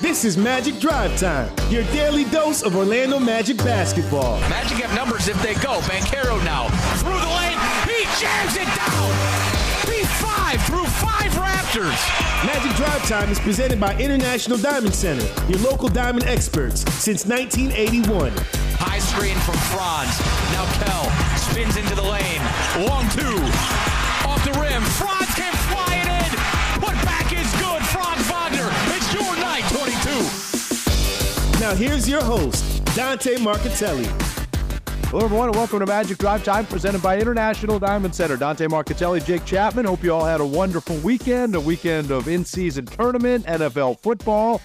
This is Magic Drive Time, your daily dose of Orlando Magic basketball. Magic have numbers if they go. Banchero now through the lane. He jams it down. P5 through five Raptors. Magic Drive Time is presented by International Diamond Center, your local diamond experts since 1981. High screen from Franz. Now Kell spins into the lane. Long two. Off the rim. Franz can Now here's your host, Dante Marcatelli. Hello, everyone, and welcome to Magic Drive Time, presented by International Diamond Center. Dante Marcatelli, Jake Chapman. Hope you all had a wonderful weekend, a weekend of in-season tournament, NFL football.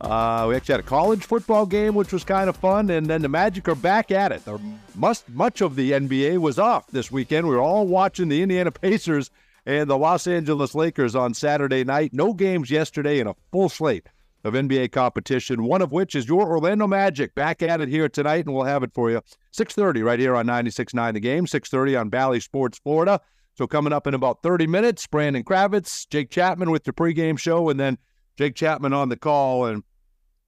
Uh, we actually had a college football game, which was kind of fun, and then the Magic are back at it. The, must, much of the NBA was off this weekend. We were all watching the Indiana Pacers and the Los Angeles Lakers on Saturday night. No games yesterday and a full slate of NBA competition, one of which is your Orlando Magic back at it here tonight, and we'll have it for you 6.30 right here on 96.9 The Game, 6.30 on Bally Sports Florida. So coming up in about 30 minutes, Brandon Kravitz, Jake Chapman with the pregame show, and then Jake Chapman on the call. And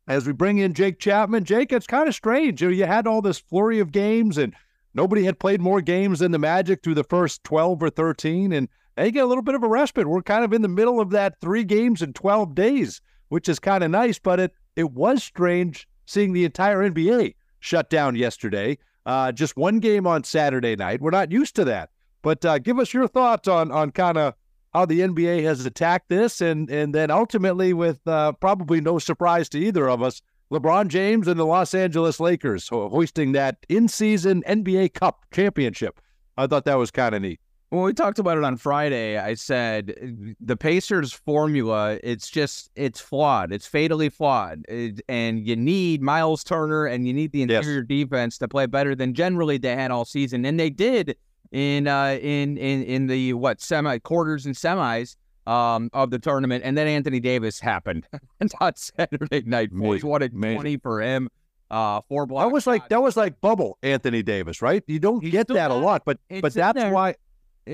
as we bring in Jake Chapman, Jake, it's kind of strange. You, know, you had all this flurry of games, and nobody had played more games than the Magic through the first 12 or 13, and they get a little bit of a respite. We're kind of in the middle of that three games in 12 days, which is kind of nice, but it, it was strange seeing the entire NBA shut down yesterday. Uh, just one game on Saturday night. We're not used to that. But uh, give us your thoughts on on kind of how the NBA has attacked this, and and then ultimately with uh, probably no surprise to either of us, LeBron James and the Los Angeles Lakers ho- hoisting that in-season NBA Cup championship. I thought that was kind of neat. When we talked about it on Friday, I said the Pacers formula, it's just, it's flawed. It's fatally flawed. It, and you need Miles Turner and you need the interior yes. defense to play better than generally they had all season. And they did in uh in in in the what semi quarters and semis um of the tournament. And then Anthony Davis happened on Saturday night. Boys, what a 20 for him. Uh, four blocks. That was like that was like bubble Anthony Davis, right? You don't He's get that a lot, but but that's there. why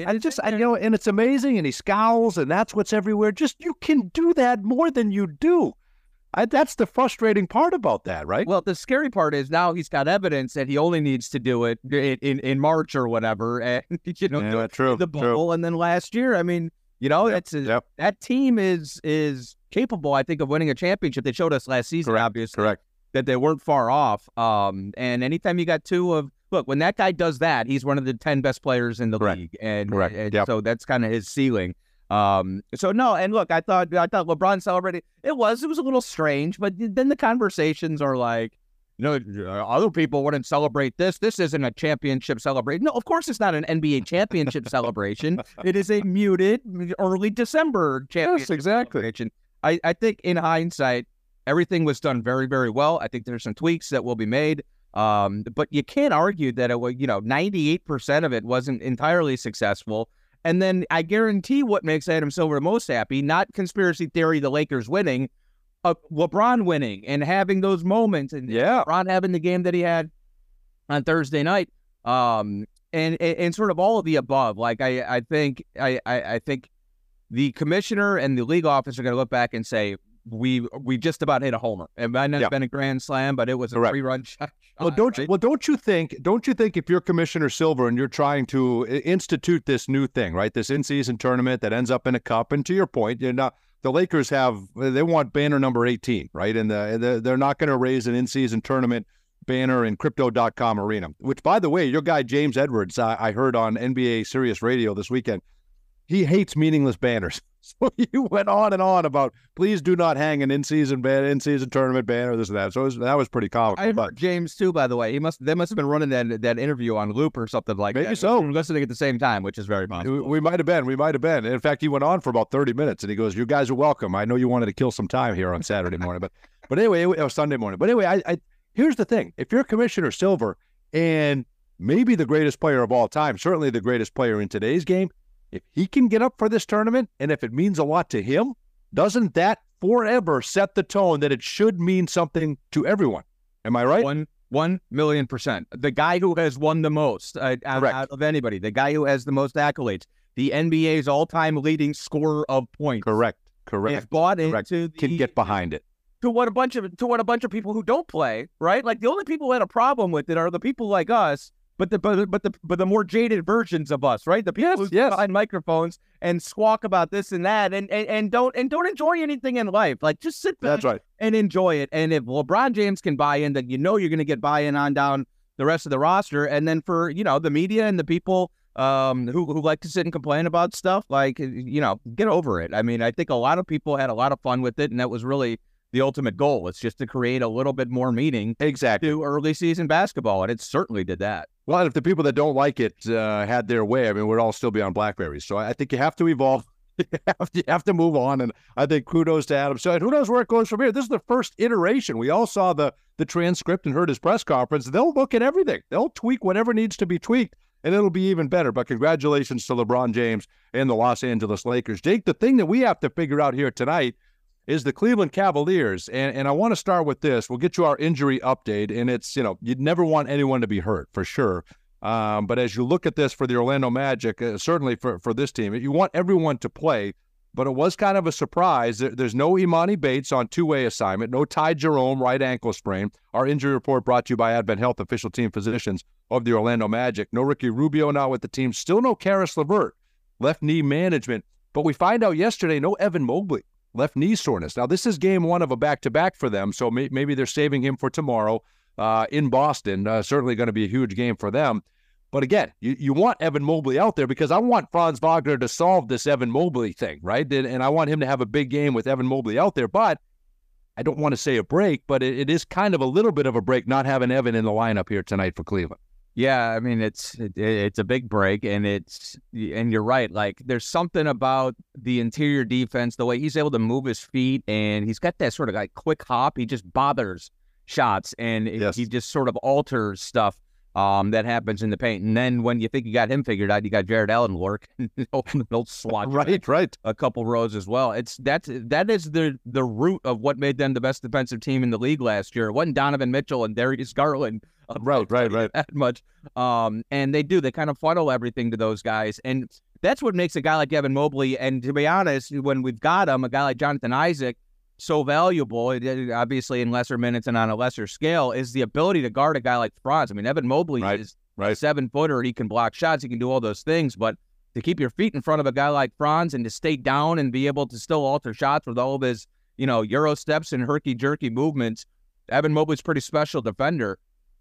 I just, I, know, and it's amazing, and he scowls, and that's what's everywhere. Just you can do that more than you do. I, that's the frustrating part about that, right? Well, the scary part is now he's got evidence that he only needs to do it in, in, in March or whatever, and you know, yeah, true, the bubble. True. And then last year, I mean, you know, yep, that's a, yep. that team is is capable, I think, of winning a championship. They showed us last season, correct, obviously, correct, that they weren't far off. Um, and anytime you got two of look, when that guy does that, he's one of the 10 best players in the Correct. league. And, Correct. and Yep. so that's kind of his ceiling. Um, so no, and look, I thought I thought LeBron celebrated. It was it was a little strange, but then the conversations are like, you know, other people wouldn't celebrate this. This isn't a championship celebration. No, of course it's not an NBA championship celebration. It is a muted early December championship yes, exactly. I, I think in hindsight, everything was done very, very well. I think there's some tweaks that will be made. Um, but you can't argue that it was, you know, 98% of it wasn't entirely successful. And then I guarantee what makes Adam Silver most happy, not conspiracy theory, the Lakers winning, uh, LeBron winning and having those moments and Yeah. LeBron having the game that he had on Thursday night. Um, and, and, and sort of all of the above. Like I, I think, I, I, I think the commissioner and the league office are going to look back and say, we we just about hit a homer. It might not Yeah. have been a grand slam, but it was a Correct. three run shot. Well, don't you, right? well, don't you think? Don't you think if you're Commissioner Silver and you're trying to institute this new thing, right? This in-season tournament that ends up in a cup, and to your point, you know, the Lakers have they want banner number 18, right? And the, the, they're not going to raise an in-season tournament banner in Crypto.com arena. Which, by the way, your guy James Edwards, I, I heard on NBA Sirius Radio this weekend, he hates meaningless banners. So he went on and on about please do not hang an in-season ban, in-season tournament banner, this and that. So it was, that was pretty comical. I but- James too. By the way, he must they must have been running that that interview on loop or something like Maybe that. so. We were listening at the same time, which is very We, we might have been. We might have been. In fact, he went on for about 30 minutes and he goes, You guys are welcome. I know you wanted to kill some time here on Saturday morning, but but anyway, it was Sunday morning. But anyway, I, I here's the thing. If you're Commissioner Silver and maybe the greatest player of all time, certainly the greatest player in today's game, if he can get up for this tournament and if it means a lot to him, doesn't that forever set the tone that it should mean something to everyone? Am I right? One one million percent. The guy who has won the most uh, out, out of anybody, the guy who has the most accolades, the NBA's all-time leading scorer of points, Correct. Correct. bought Correct. into the Can get behind it. to what a bunch of to what a bunch of people who don't play, right? Like the only people who had a problem with it are the people like us, but the but, but the but the more jaded versions of us, right? The people yes, who yes. behind microphones and squawk about this and that, and, and and don't and don't enjoy anything in life. Like just sit back right. and enjoy it. And if LeBron James can buy in, then you know you're going to get buy in on down the rest of the roster. And then for you know the media and the people um, who who like to sit and complain about stuff, like you know, get over it. I mean, I think a lot of people had a lot of fun with it, and that was really the ultimate goal. It's just to create a little bit more meaning Exactly. to early season basketball, and it certainly did that. Well, if the people that don't like it uh, had their way, I mean, we'd all still be on Blackberries. So I think you have to evolve. you, have to, move on, and I think kudos to Adam. So who knows where it goes from here? This is the first iteration. We all saw the the transcript and heard his press conference. They'll look at everything. They'll tweak whatever needs to be tweaked, and it'll be even better. But congratulations to LeBron James and the Los Angeles Lakers. Jake, the thing that we have to figure out here tonight is the Cleveland Cavaliers. And, and I want to start with this. We'll get you our injury update. And it's, you know, you'd never want anyone to be hurt for sure. Um, but as you look at this for the Orlando Magic, uh, certainly for, for this team, you want everyone to play. But it was kind of a surprise. There, there's no Emoni Bates on two way assignment, no Ty Jerome, right ankle sprain. Our injury report brought to you by Advent Health, official team physicians of the Orlando Magic. No Ricky Rubio now with the team. Still no Caris LeVert, left knee management. But we find out yesterday no Evan Mobley left knee soreness. Now, this is game one of a back to back for them, so may- maybe they're saving him for tomorrow uh, in Boston. Uh, certainly going to be a huge game for them. But again, you, you want Evan Mobley out there because I want Franz Wagner to solve this Evan Mobley thing, right? And, I want him to have a big game with Evan Mobley out there. But I don't want to say a break, but it, it is kind of a little bit of a break not having Evan in the lineup here tonight for Cleveland. Yeah, I mean it's it, it's a big break, and it's and you're right. Like there's something about the interior defense, the way he's able to move his feet, and he's got that sort of like quick hop. He just bothers shots, and Yes. he just sort of alters stuff um, that happens in the paint. And then when you think you got him figured out, you got Jarrett Allen work, he'll swat Right, right. a couple rows as well. It's that's that is the the root of what made them the best defensive team in the league last year. It wasn't Donovan Mitchell and Darius Garland. uh, Right, right, right. That much. Um, and they do. They kind of funnel everything to those guys, and that's what makes a guy like Evan Mobley. And to be honest, when we've got him, a guy like Jonathan Isaac, so valuable, obviously in lesser minutes and on a lesser scale, is the ability to guard a guy like Franz. I mean, Evan Mobley Right, is right. a seven footer. He can block shots. He can do all those things. But to keep your feet in front of a guy like Franz and to stay down and be able to still alter shots with all of his, you know, Euro steps and herky jerky movements, Evan Mobley's pretty special defender.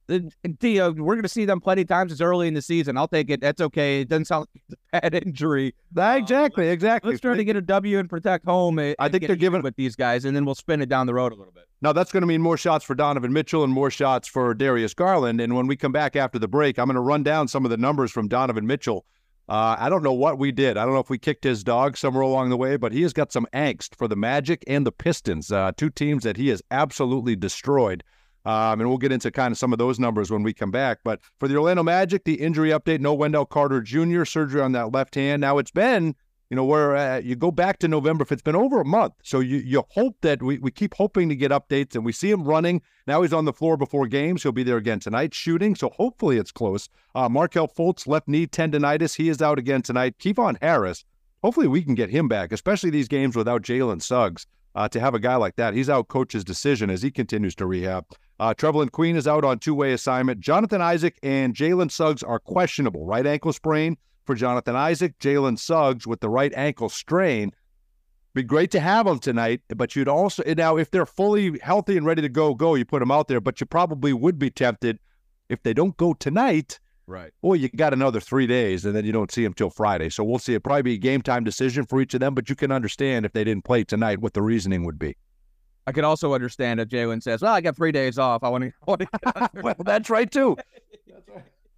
Uh, we're going to see them plenty of times. It's early in the season. I'll take it. That's okay. It doesn't sound like a bad injury. exactly, exactly. Let's try to get a W and protect home. and- I think they're giving- with these guys, and then we'll spin it down the road a little bit. Now that's going to mean more shots for Donovan Mitchell and more shots for Darius Garland. And when we come back after the break, I'm going to run down some of the numbers from Donovan Mitchell. Uh, I don't know what we did. I don't know if we kicked his dog somewhere along the way, but he has got some angst for the Magic and the Pistons, uh, two teams that he has absolutely destroyed. Um, and we'll get into kind of some of those numbers when we come back. But for the Orlando Magic, the injury update: no Wendell Carter Jr. surgery on that left hand. Now it's been you know, where uh, you go back to November, if it's been over a month. So you, you hope that we, we keep hoping to get updates and we see him running. Now he's on the floor before games. He'll be there again tonight shooting. So hopefully it's close. Uh, Markelle Fultz, left knee tendonitis. He is out again tonight. Kevon Harris, hopefully we can get him back, especially these games without Jalen Suggs. Uh, to have a guy like that, he's out coach's decision as he continues to rehab. Uh, Trevelyn Queen is out on two way assignment. Jonathan Isaac and Jalen Suggs are questionable. Right ankle sprain for Jonathan Isaac, Jalen Suggs with the right ankle strain. Be great to have them tonight, but you'd also now if they're fully healthy and ready to go, go. You put them out there, but you probably would be tempted if they don't go tonight. Right. Well, you got another three days, and then you don't see them till Friday. So we'll see. It probably be a game time decision for each of them, but you can understand if they didn't play tonight what the reasoning would be. I could also understand if Jalen says, "Well, I got three days off. I want to." well, that's right too.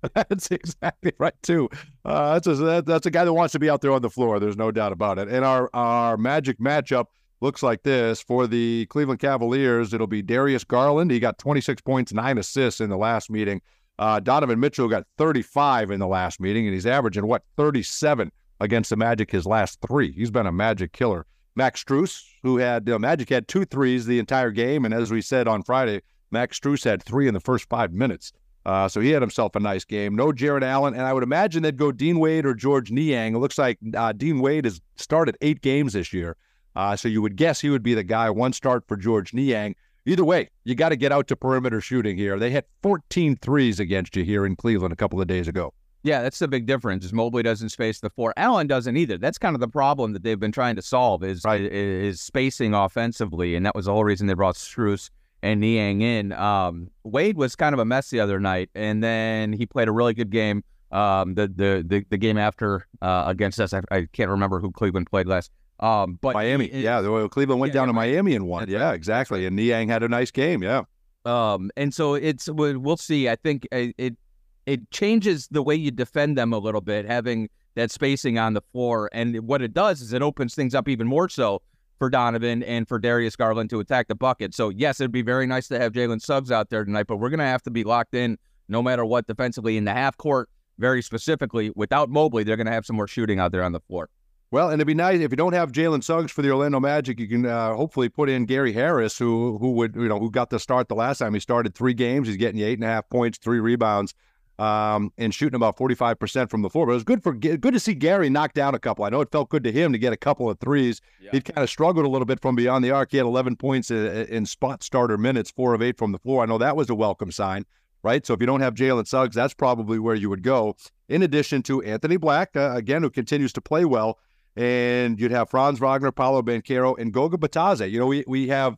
That's exactly right too. Uh, that's a that, that's a guy that wants to be out there on the floor. There's no doubt about it. And our our Magic matchup looks like this for the Cleveland Cavaliers. It'll be Darius Garland. He got 26 points, nine assists in the last meeting. Uh, Donovan Mitchell got 35 in the last meeting, and he's averaging what 37 against the Magic his last three. He's been a Magic killer. Max Strus, who had Magic had two threes the entire game, and as we said on Friday, Max Strus had three in the first five minutes. Uh, so he had himself a nice game. No Jarrett Allen, and I would imagine they'd go Dean Wade or George Niang. It looks like uh, Dean Wade has started eight games this year. Uh, so you would guess he would be the guy. One start for George Niang. Either way, you got to get out to perimeter shooting here. They hit 14 threes against you here in Cleveland a couple of days ago. Yeah, that's the big difference. Is Mobley doesn't space the floor. Allen doesn't either. That's kind of the problem that they've been trying to solve is right. is, spacing offensively, and that was the whole reason they brought Strus and Niang in. Um, Wade was kind of a mess the other night, and then he played a really good game. Um, the, the the the game after uh, against us, I, I, can't remember who Cleveland played last. Um, but Miami, he, yeah, Cleveland went yeah, down to Miami and won. Yeah, exactly. And Niang had a nice game. Yeah. Um, and so it's we'll see. I think uh, it it changes the way you defend them a little bit, having that spacing on the floor. And what it does is it opens things up even more so for Donovan and for Darius Garland to attack the bucket. So yes, it'd be very nice to have Jalen Suggs out there tonight, but we're gonna have to be locked in no matter what defensively in the half court. Very specifically, without Mobley, they're going to have some more shooting out there on the floor. Well, and it'd be nice if you don't have Jalen Suggs for the Orlando Magic, you can uh, hopefully put in Gary Harris, who who would you know who got the start the last time he started three games. He's getting you eight and a half points, three rebounds, um, and shooting about forty five percent from the floor. But it was good for good to see Gary knock down a couple. I know it felt good to him to get a couple of threes. Yeah. He'd kind of struggled a little bit from beyond the arc. He had eleven points in, in spot starter minutes, four of eight from the floor. I know that was a welcome sign right? So if you don't have Jalen Suggs, that's probably where you would go. In addition to Anthony Black, uh, again, who continues to play well and you'd have Franz Wagner, Paolo Banchero, and Goga Bitadze. You know, we we have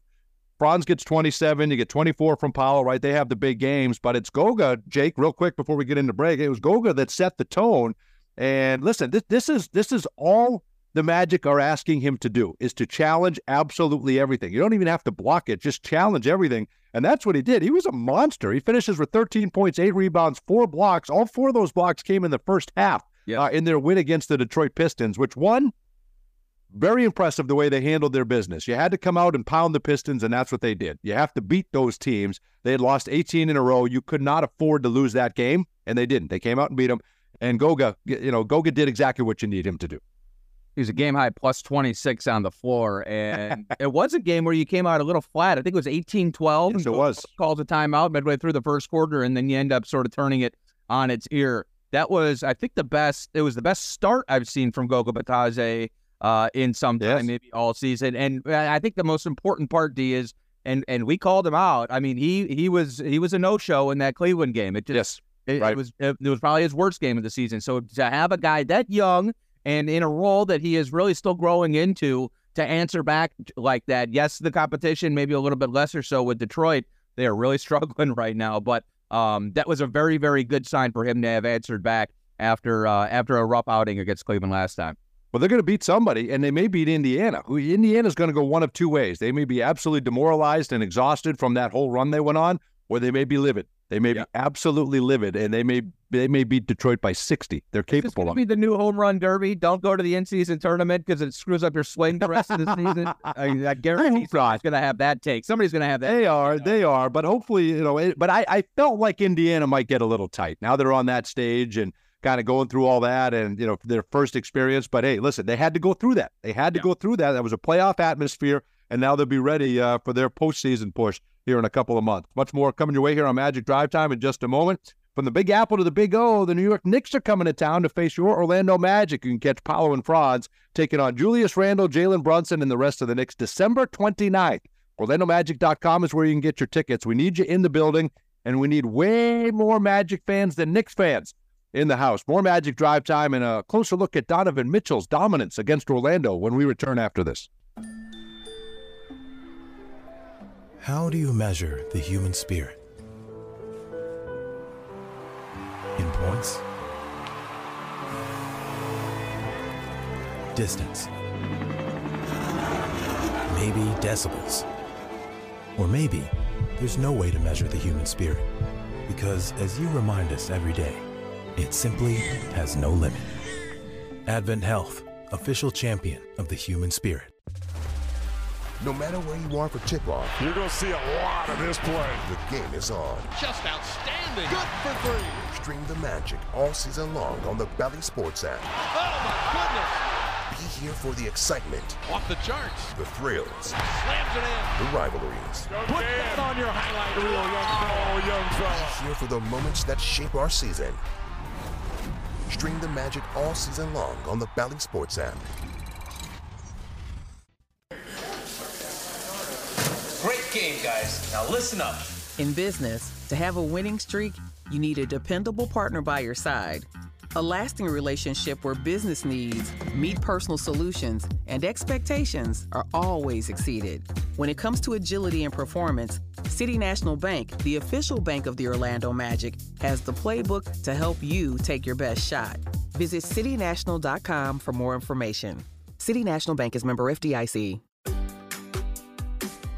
Franz gets 27, you get 24 from Paolo, right? They have the big games, but it's Goga, Jake, real quick before we get into break. It was Goga that set the tone. And listen, this this is this is all the Magic are asking him to do is to challenge absolutely everything. You don't even have to block it, just challenge everything. And that's what he did. He was a monster. He finishes with 13 points, eight rebounds, four blocks. All four of those blocks came in the first half yep. uh, in their win against the Detroit Pistons, which one, very impressive the way they handled their business. You had to come out and pound the Pistons, and that's what they did. You have to beat those teams. They had lost 18 in a row. You could not afford to lose that game, and they didn't. They came out and beat them. And Goga, you know, Goga did exactly what you need him to do. He was a game high plus 26 on the floor. And it was a game where you came out a little flat. I think it was 18 12. Yes, it was. Called a timeout midway through the first quarter, and then you end up sort of turning it on its ear that was, I think, the best. It was the best start I've seen from Goga Bitadze uh, in some time, yes. maybe all season. And I think the most important part, D, is and and we called him out. I mean, he he was he was a no show in that Cleveland game. It just yes, it, right. it was it, it was probably his worst game of the season. So to have a guy that young and in a role that he is really still growing into to answer back like that. Yes, the competition maybe a little bit lesser so with Detroit. They are really struggling right now, but um, that was a very, very good sign for him to have answered back after uh, after a rough outing against Cleveland last time. Well, they're going to beat somebody, and they may beat Indiana. Who Indiana's going to go one of two ways. They may be absolutely demoralized and exhausted from that whole run they went on, or they may be livid. They may yeah. be absolutely livid, and they may they may beat Detroit by sixty. They're capable Is of. Be the new home run derby. Don't go to the in-season tournament because it screws up your swing the rest of the season. I, I guarantee it's going to have that take. Somebody's going to have that. They are, they are. But hopefully, you know. It, but I, I felt like Indiana might get a little tight now. They're on that stage and kind of going through all that, and you know their first experience. But hey, listen, they had to go through that. They had to yeah. go through that. That was a playoff atmosphere, and now they'll be ready uh, for their postseason push here in a couple of months. Much more coming your way here on Magic Drive Time in just a moment. From the Big Apple to the Big O, the New York Knicks are coming to town to face your Orlando Magic. You can catch Paolo and Franz taking on Julius Randle, Jalen Brunson, and the rest of the Knicks December 29th. OrlandoMagic.com is where you can get your tickets. We need you in the building, and we need way more Magic fans than Knicks fans in the house. More Magic Drive Time and a closer look at Donovan Mitchell's dominance against Orlando when we return after this. How do you measure the human spirit? In points? Distance? Maybe decibels? Or maybe there's no way to measure the human spirit because, as you remind us every day, it simply has no limit. Advent Health, official champion of the human spirit. No matter where you are for tip-off, you're going to see a lot of this play. The game is on. Just outstanding. Good for three. Stream the magic all season long on the Bally Sports app. Oh, my goodness. Be here for the excitement. Off the charts. The thrills. Slams it in. The rivalries. Go Put that on your highlight reel, young fellow. Oh, young fella. Be here for the moments that shape our season. Stream the magic all season long on the Bally Sports app. Great game, guys. Now listen up. In business, to have a winning streak, you need a dependable partner by your side. A lasting relationship where business needs meet personal solutions and expectations are always exceeded. When it comes to agility and performance, City National Bank, the official bank of the Orlando Magic, has the playbook to help you take your best shot. Visit citynational.com for more information. City National Bank is member FDIC.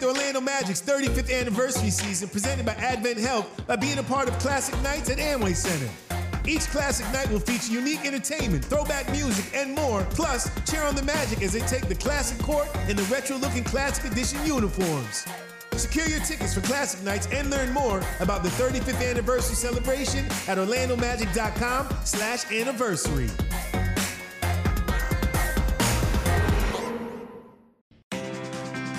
The Orlando Magic's 35th anniversary season presented by Advent Health by being a part of Classic Nights at Amway Center. Each classic night will feature unique entertainment, throwback music, and more. Plus, cheer on the Magic as they take the classic court in the retro-looking classic edition uniforms. Secure your tickets for classic nights and learn more about the 35th anniversary celebration at orlandomagic.com slash anniversary.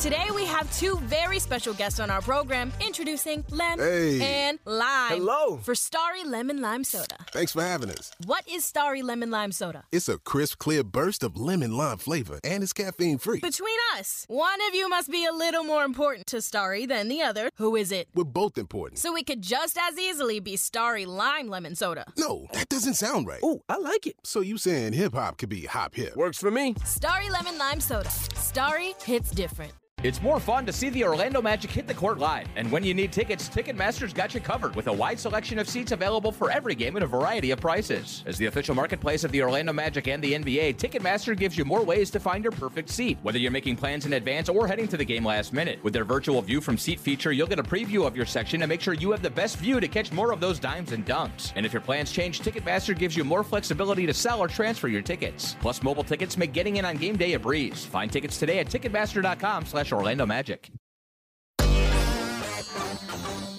Today we have two very special guests on our program introducing Lem Hey. and Lime. Hello. For Starry Lemon Lime Soda. Thanks for having us. What is Starry Lemon Lime Soda? It's a crisp, clear burst of lemon lime flavor, and it's caffeine free. Between us, one of you must be a little more important to Starry than the other. Who is it? We're both important. So it could just as easily be Starry Lime Lemon Soda. No, that doesn't sound right. Oh, I like it. So you saying hip hop could be hop hip? Works for me. Starry Lemon Lime Soda. Starry hits different. It's more fun to see the Orlando Magic hit the court live. And when you need tickets, Ticketmaster's got you covered with a wide selection of seats available for every game at a variety of prices. As the official marketplace of the Orlando Magic and the NBA, Ticketmaster gives you more ways to find your perfect seat, whether you're making plans in advance or heading to the game last minute. With their virtual view from seat feature, you'll get a preview of your section to make sure you have the best view to catch more of those dimes and dunks. And if your plans change, Ticketmaster gives you more flexibility to sell or transfer your tickets. Plus, mobile tickets make getting in on game day a breeze. Find tickets today at Ticketmaster.com slash Orlando Magic.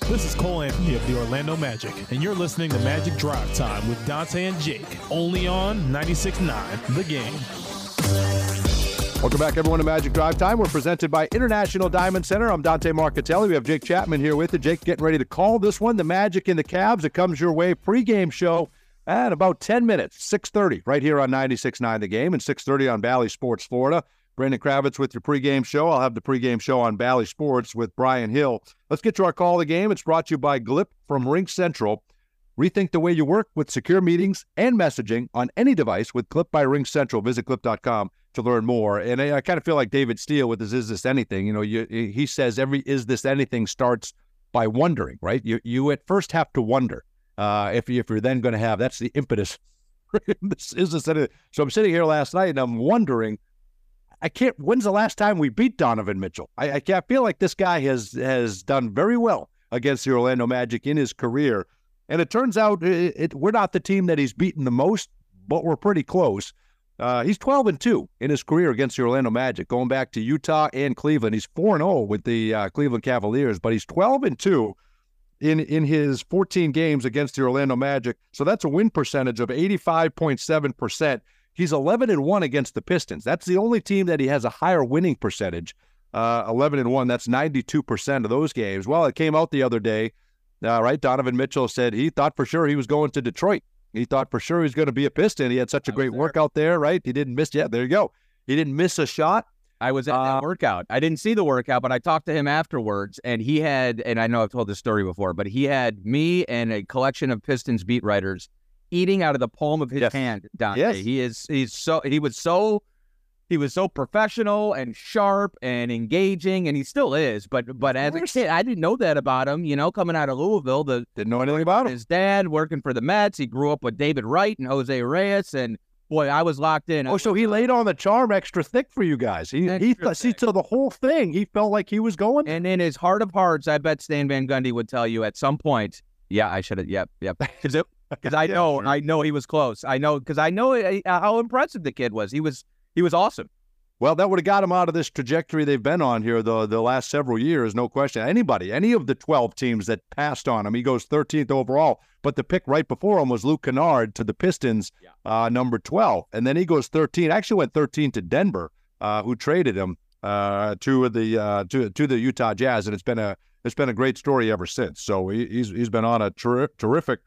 This is Cole Anthony of the Orlando Magic, and you're listening to Magic Drive Time with Dante and Jake, only on 96.9 The Game. Welcome back, everyone, to Magic Drive Time. We're presented by International Diamond Center. I'm Dante Marcatelli. We have Jake Chapman here with you. Jake getting ready to call this one, the Magic and the Cavs. It comes your way pregame show at about 10 minutes, 6.30, right here on 96.9 The Game and 6.30 on Bally Sports Florida. Brandon Kravitz with your pregame show. I'll have the pregame show on Bally Sports with Brian Hill. Let's get to our call of the game. It's brought to you by Glip from RingCentral. Rethink the way you work with secure meetings and messaging on any device with Glip by RingCentral. Visit glip.com to learn more. And I, I kind of feel like David Steele with his "Is this anything?" You know, you, he says every "Is this anything?" starts by wondering, right? You you at first have to wonder uh, if you, if you're then going to have that's the impetus. this is this anything? So I'm sitting here last night and I'm wondering. I can't. When's the last time we beat Donovan Mitchell? I, I can't feel like this guy has has done very well against the Orlando Magic in his career. And it turns out it, it, we're not the team that he's beaten the most, but we're pretty close. Uh, he's 12 and 2 in his career against the Orlando Magic, going back to Utah and Cleveland. He's 4 and 0 with the uh, Cleveland Cavaliers, but he's 12 and 2 in in his 14 games against the Orlando Magic. So that's a win percentage of 85.7%. He's 11 and 1 against the Pistons. That's the only team that he has a higher winning percentage. Uh, 11 and 1. That's 92% of those games. Well, it came out the other day, uh, right? Donovan Mitchell said he thought for sure he was going to Detroit. He thought for sure he was going to be a Piston. He had such a great workout there, right? He didn't miss. Yeah, there you go. He didn't miss a shot. I was at Uh, that workout. I didn't see the workout, but I talked to him afterwards, and he had, and I know I've told this story before, but he had me and a collection of Pistons beat writers eating out of the palm of his Yes. hand. Dante, Yes. he is, he's so, he was so, he was so professional and sharp and engaging, and he still is. But but as a kid, I didn't know that about him. You know, coming out of Louisville, the didn't know anything about him. His dad working for the Mets. He grew up with David Wright and Jose Reyes, and boy, I was locked in. Oh, so he laid on the charm extra thick for you guys. He he th- see to the whole thing. He felt like he was going. And in his heart of hearts, I bet Stan Van Gundy would tell you at some point, yeah, I should have. Yep, yep. Because I know, sure. I know he was close. I know because I know uh, how impressive the kid was. He was he was awesome. Well, that would have got him out of this trajectory they've been on here the the last several years, no question. Anybody, any of the 12 teams that passed on him, he goes 13th overall. But the pick right before him was Luke Kennard to the Pistons, yeah. uh, number 12, and then he goes 13. Actually, went 13 to Denver, uh, who traded him uh, to the uh, to to the Utah Jazz, and it's been a it's been a great story ever since. So he, he's he's been on a ter- terrific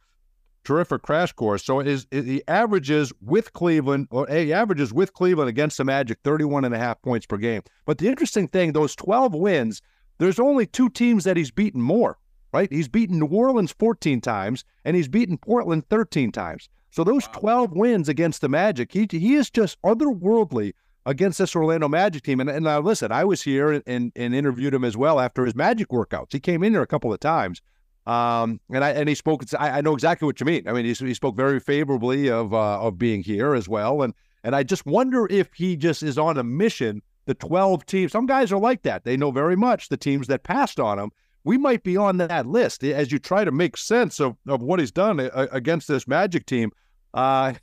terrific crash course. So is, is he averages with Cleveland, or he averages with Cleveland against the Magic 31 and a half points per game. But the interesting thing, those 12 wins, there's only two teams that he's beaten more, right? He's beaten New Orleans 14 times and he's beaten Portland 13 times. So those 12 wins against the Magic, he he is just otherworldly against this Orlando Magic team. And, and now listen, I was here and, and, and interviewed him as well after his Magic workouts. He came in here a couple of times. Um, and I and he spoke. I, I, know exactly what you mean. I mean, he, he spoke very favorably of uh, of being here as well. And and I just wonder if he just is on a mission. The twelve teams. Some guys are like that. They know very much the teams that passed on him. We might be on that list as you try to make sense of, of what he's done against this Magic team. Uh,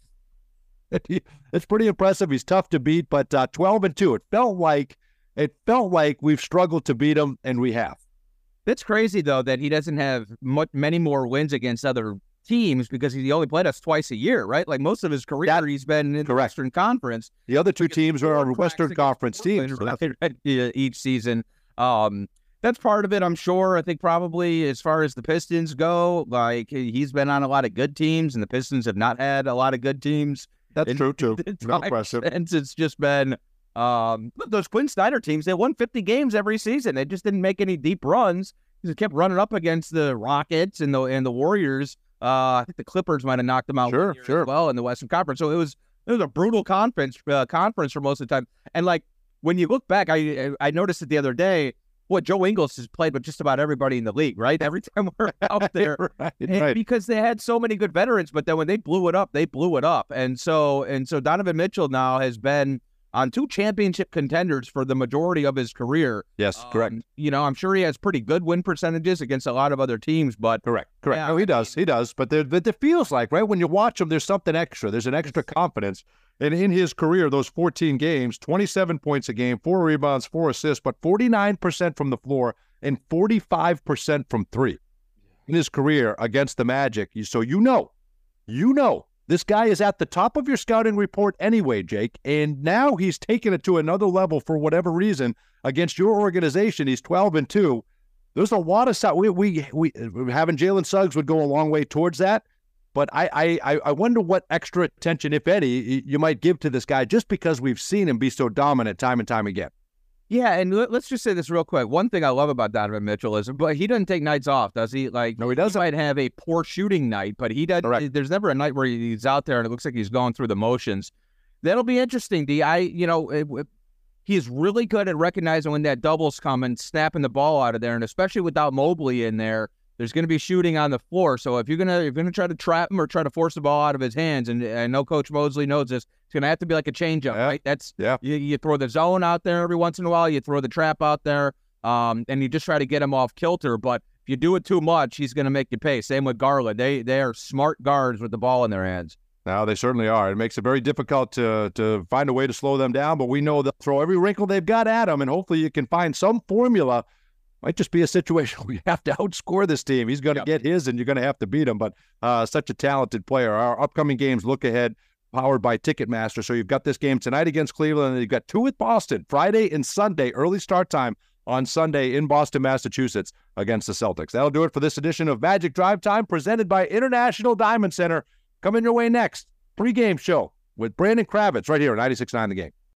it's pretty impressive. He's tough to beat, but uh, 12 and 2. It felt like it felt like we've struggled to beat him, and we have. It's crazy though that he doesn't have much, many more wins against other teams because he only played us twice a year, right? Like most of his career, that, he's been in correct. the Western Conference. The other two teams are our Western Conference teams right, each season. Um, that's part of it, I'm sure. I think probably as far as the Pistons go, like he's been on a lot of good teams, and the Pistons have not had a lot of good teams. That's in, true too. No question. And it's just been um, those Quin Snyder teams, they won 50 games every season. They just didn't make any deep runs. because They kept running up against the Rockets and the and the Warriors. Uh, I think the Clippers might have knocked them out. Sure, sure. well, in the Western Conference, so it was it was a brutal conference uh, conference for most of the time. And like when you look back, I I noticed it the other day. What Joe Ingles has played with just about everybody in the league, right? Every time we're out there, right, right. because they had so many good veterans. But then when they blew it up, they blew it up. And so and so Donovan Mitchell now has been on two championship contenders for the majority of his career. Yes, um, correct. You know, I'm sure he has pretty good win percentages against a lot of other teams, but correct, correct. Yeah, no, he does, he does. But there, but it feels like right when you watch him, there's something extra. There's an extra confidence. And in his career, those 14 games, 27 points a game, four rebounds, four assists, but 49% from the floor and 45% from three in his career against the Magic. So you know, you know this guy is at the top of your scouting report anyway, Jake, and now he's taken it to another level for whatever reason against your organization. He's 12 and 2. There's a lot of we we we having Jalen Suggs would go a long way towards that. But I, I I wonder what extra attention, if any, you might give to this guy just because we've seen him be so dominant time and time again. Yeah, and let's just say this real quick. One thing I love about Donovan Mitchell is, but he doesn't take nights off, does he? Like, no, he doesn't. He might have a poor shooting night, but he does. Correct. There's never a night where he's out there and it looks like he's going through the motions. That'll be interesting. D. I, you know, it, it, he's really good at recognizing when that double's coming, snapping the ball out of there, and especially without Mobley in there, there's going to be shooting on the floor. So if you're gonna if you're gonna try to trap him or try to force the ball out of his hands, and I know Coach Mosley knows this, it's going to have to be like a changeup, yeah. right? That's yeah. You, you, throw the zone out there every once in a while. You throw the trap out there, um, and you just try to get him off kilter. But if you do it too much, he's going to make you pay. Same with Garland. They they are smart guards with the ball in their hands. Now they certainly are. It makes it very difficult to to find a way to slow them down. But we know they'll throw every wrinkle they've got at them, and hopefully you can find some formula might just be a situation where you have to outscore this team. He's going to yep. get his, and you're going to have to beat him. But uh, such a talented player. Our upcoming games look ahead, powered by Ticketmaster. So you've got this game tonight against Cleveland, and you've got two with Boston, Friday and Sunday, early start time on Sunday in Boston, Massachusetts, against the Celtics. That'll do it for this edition of Magic Drive Time, presented by International Diamond Center. Coming your way next, pregame show with Brandon Kravitz right here on 96.9 The Game.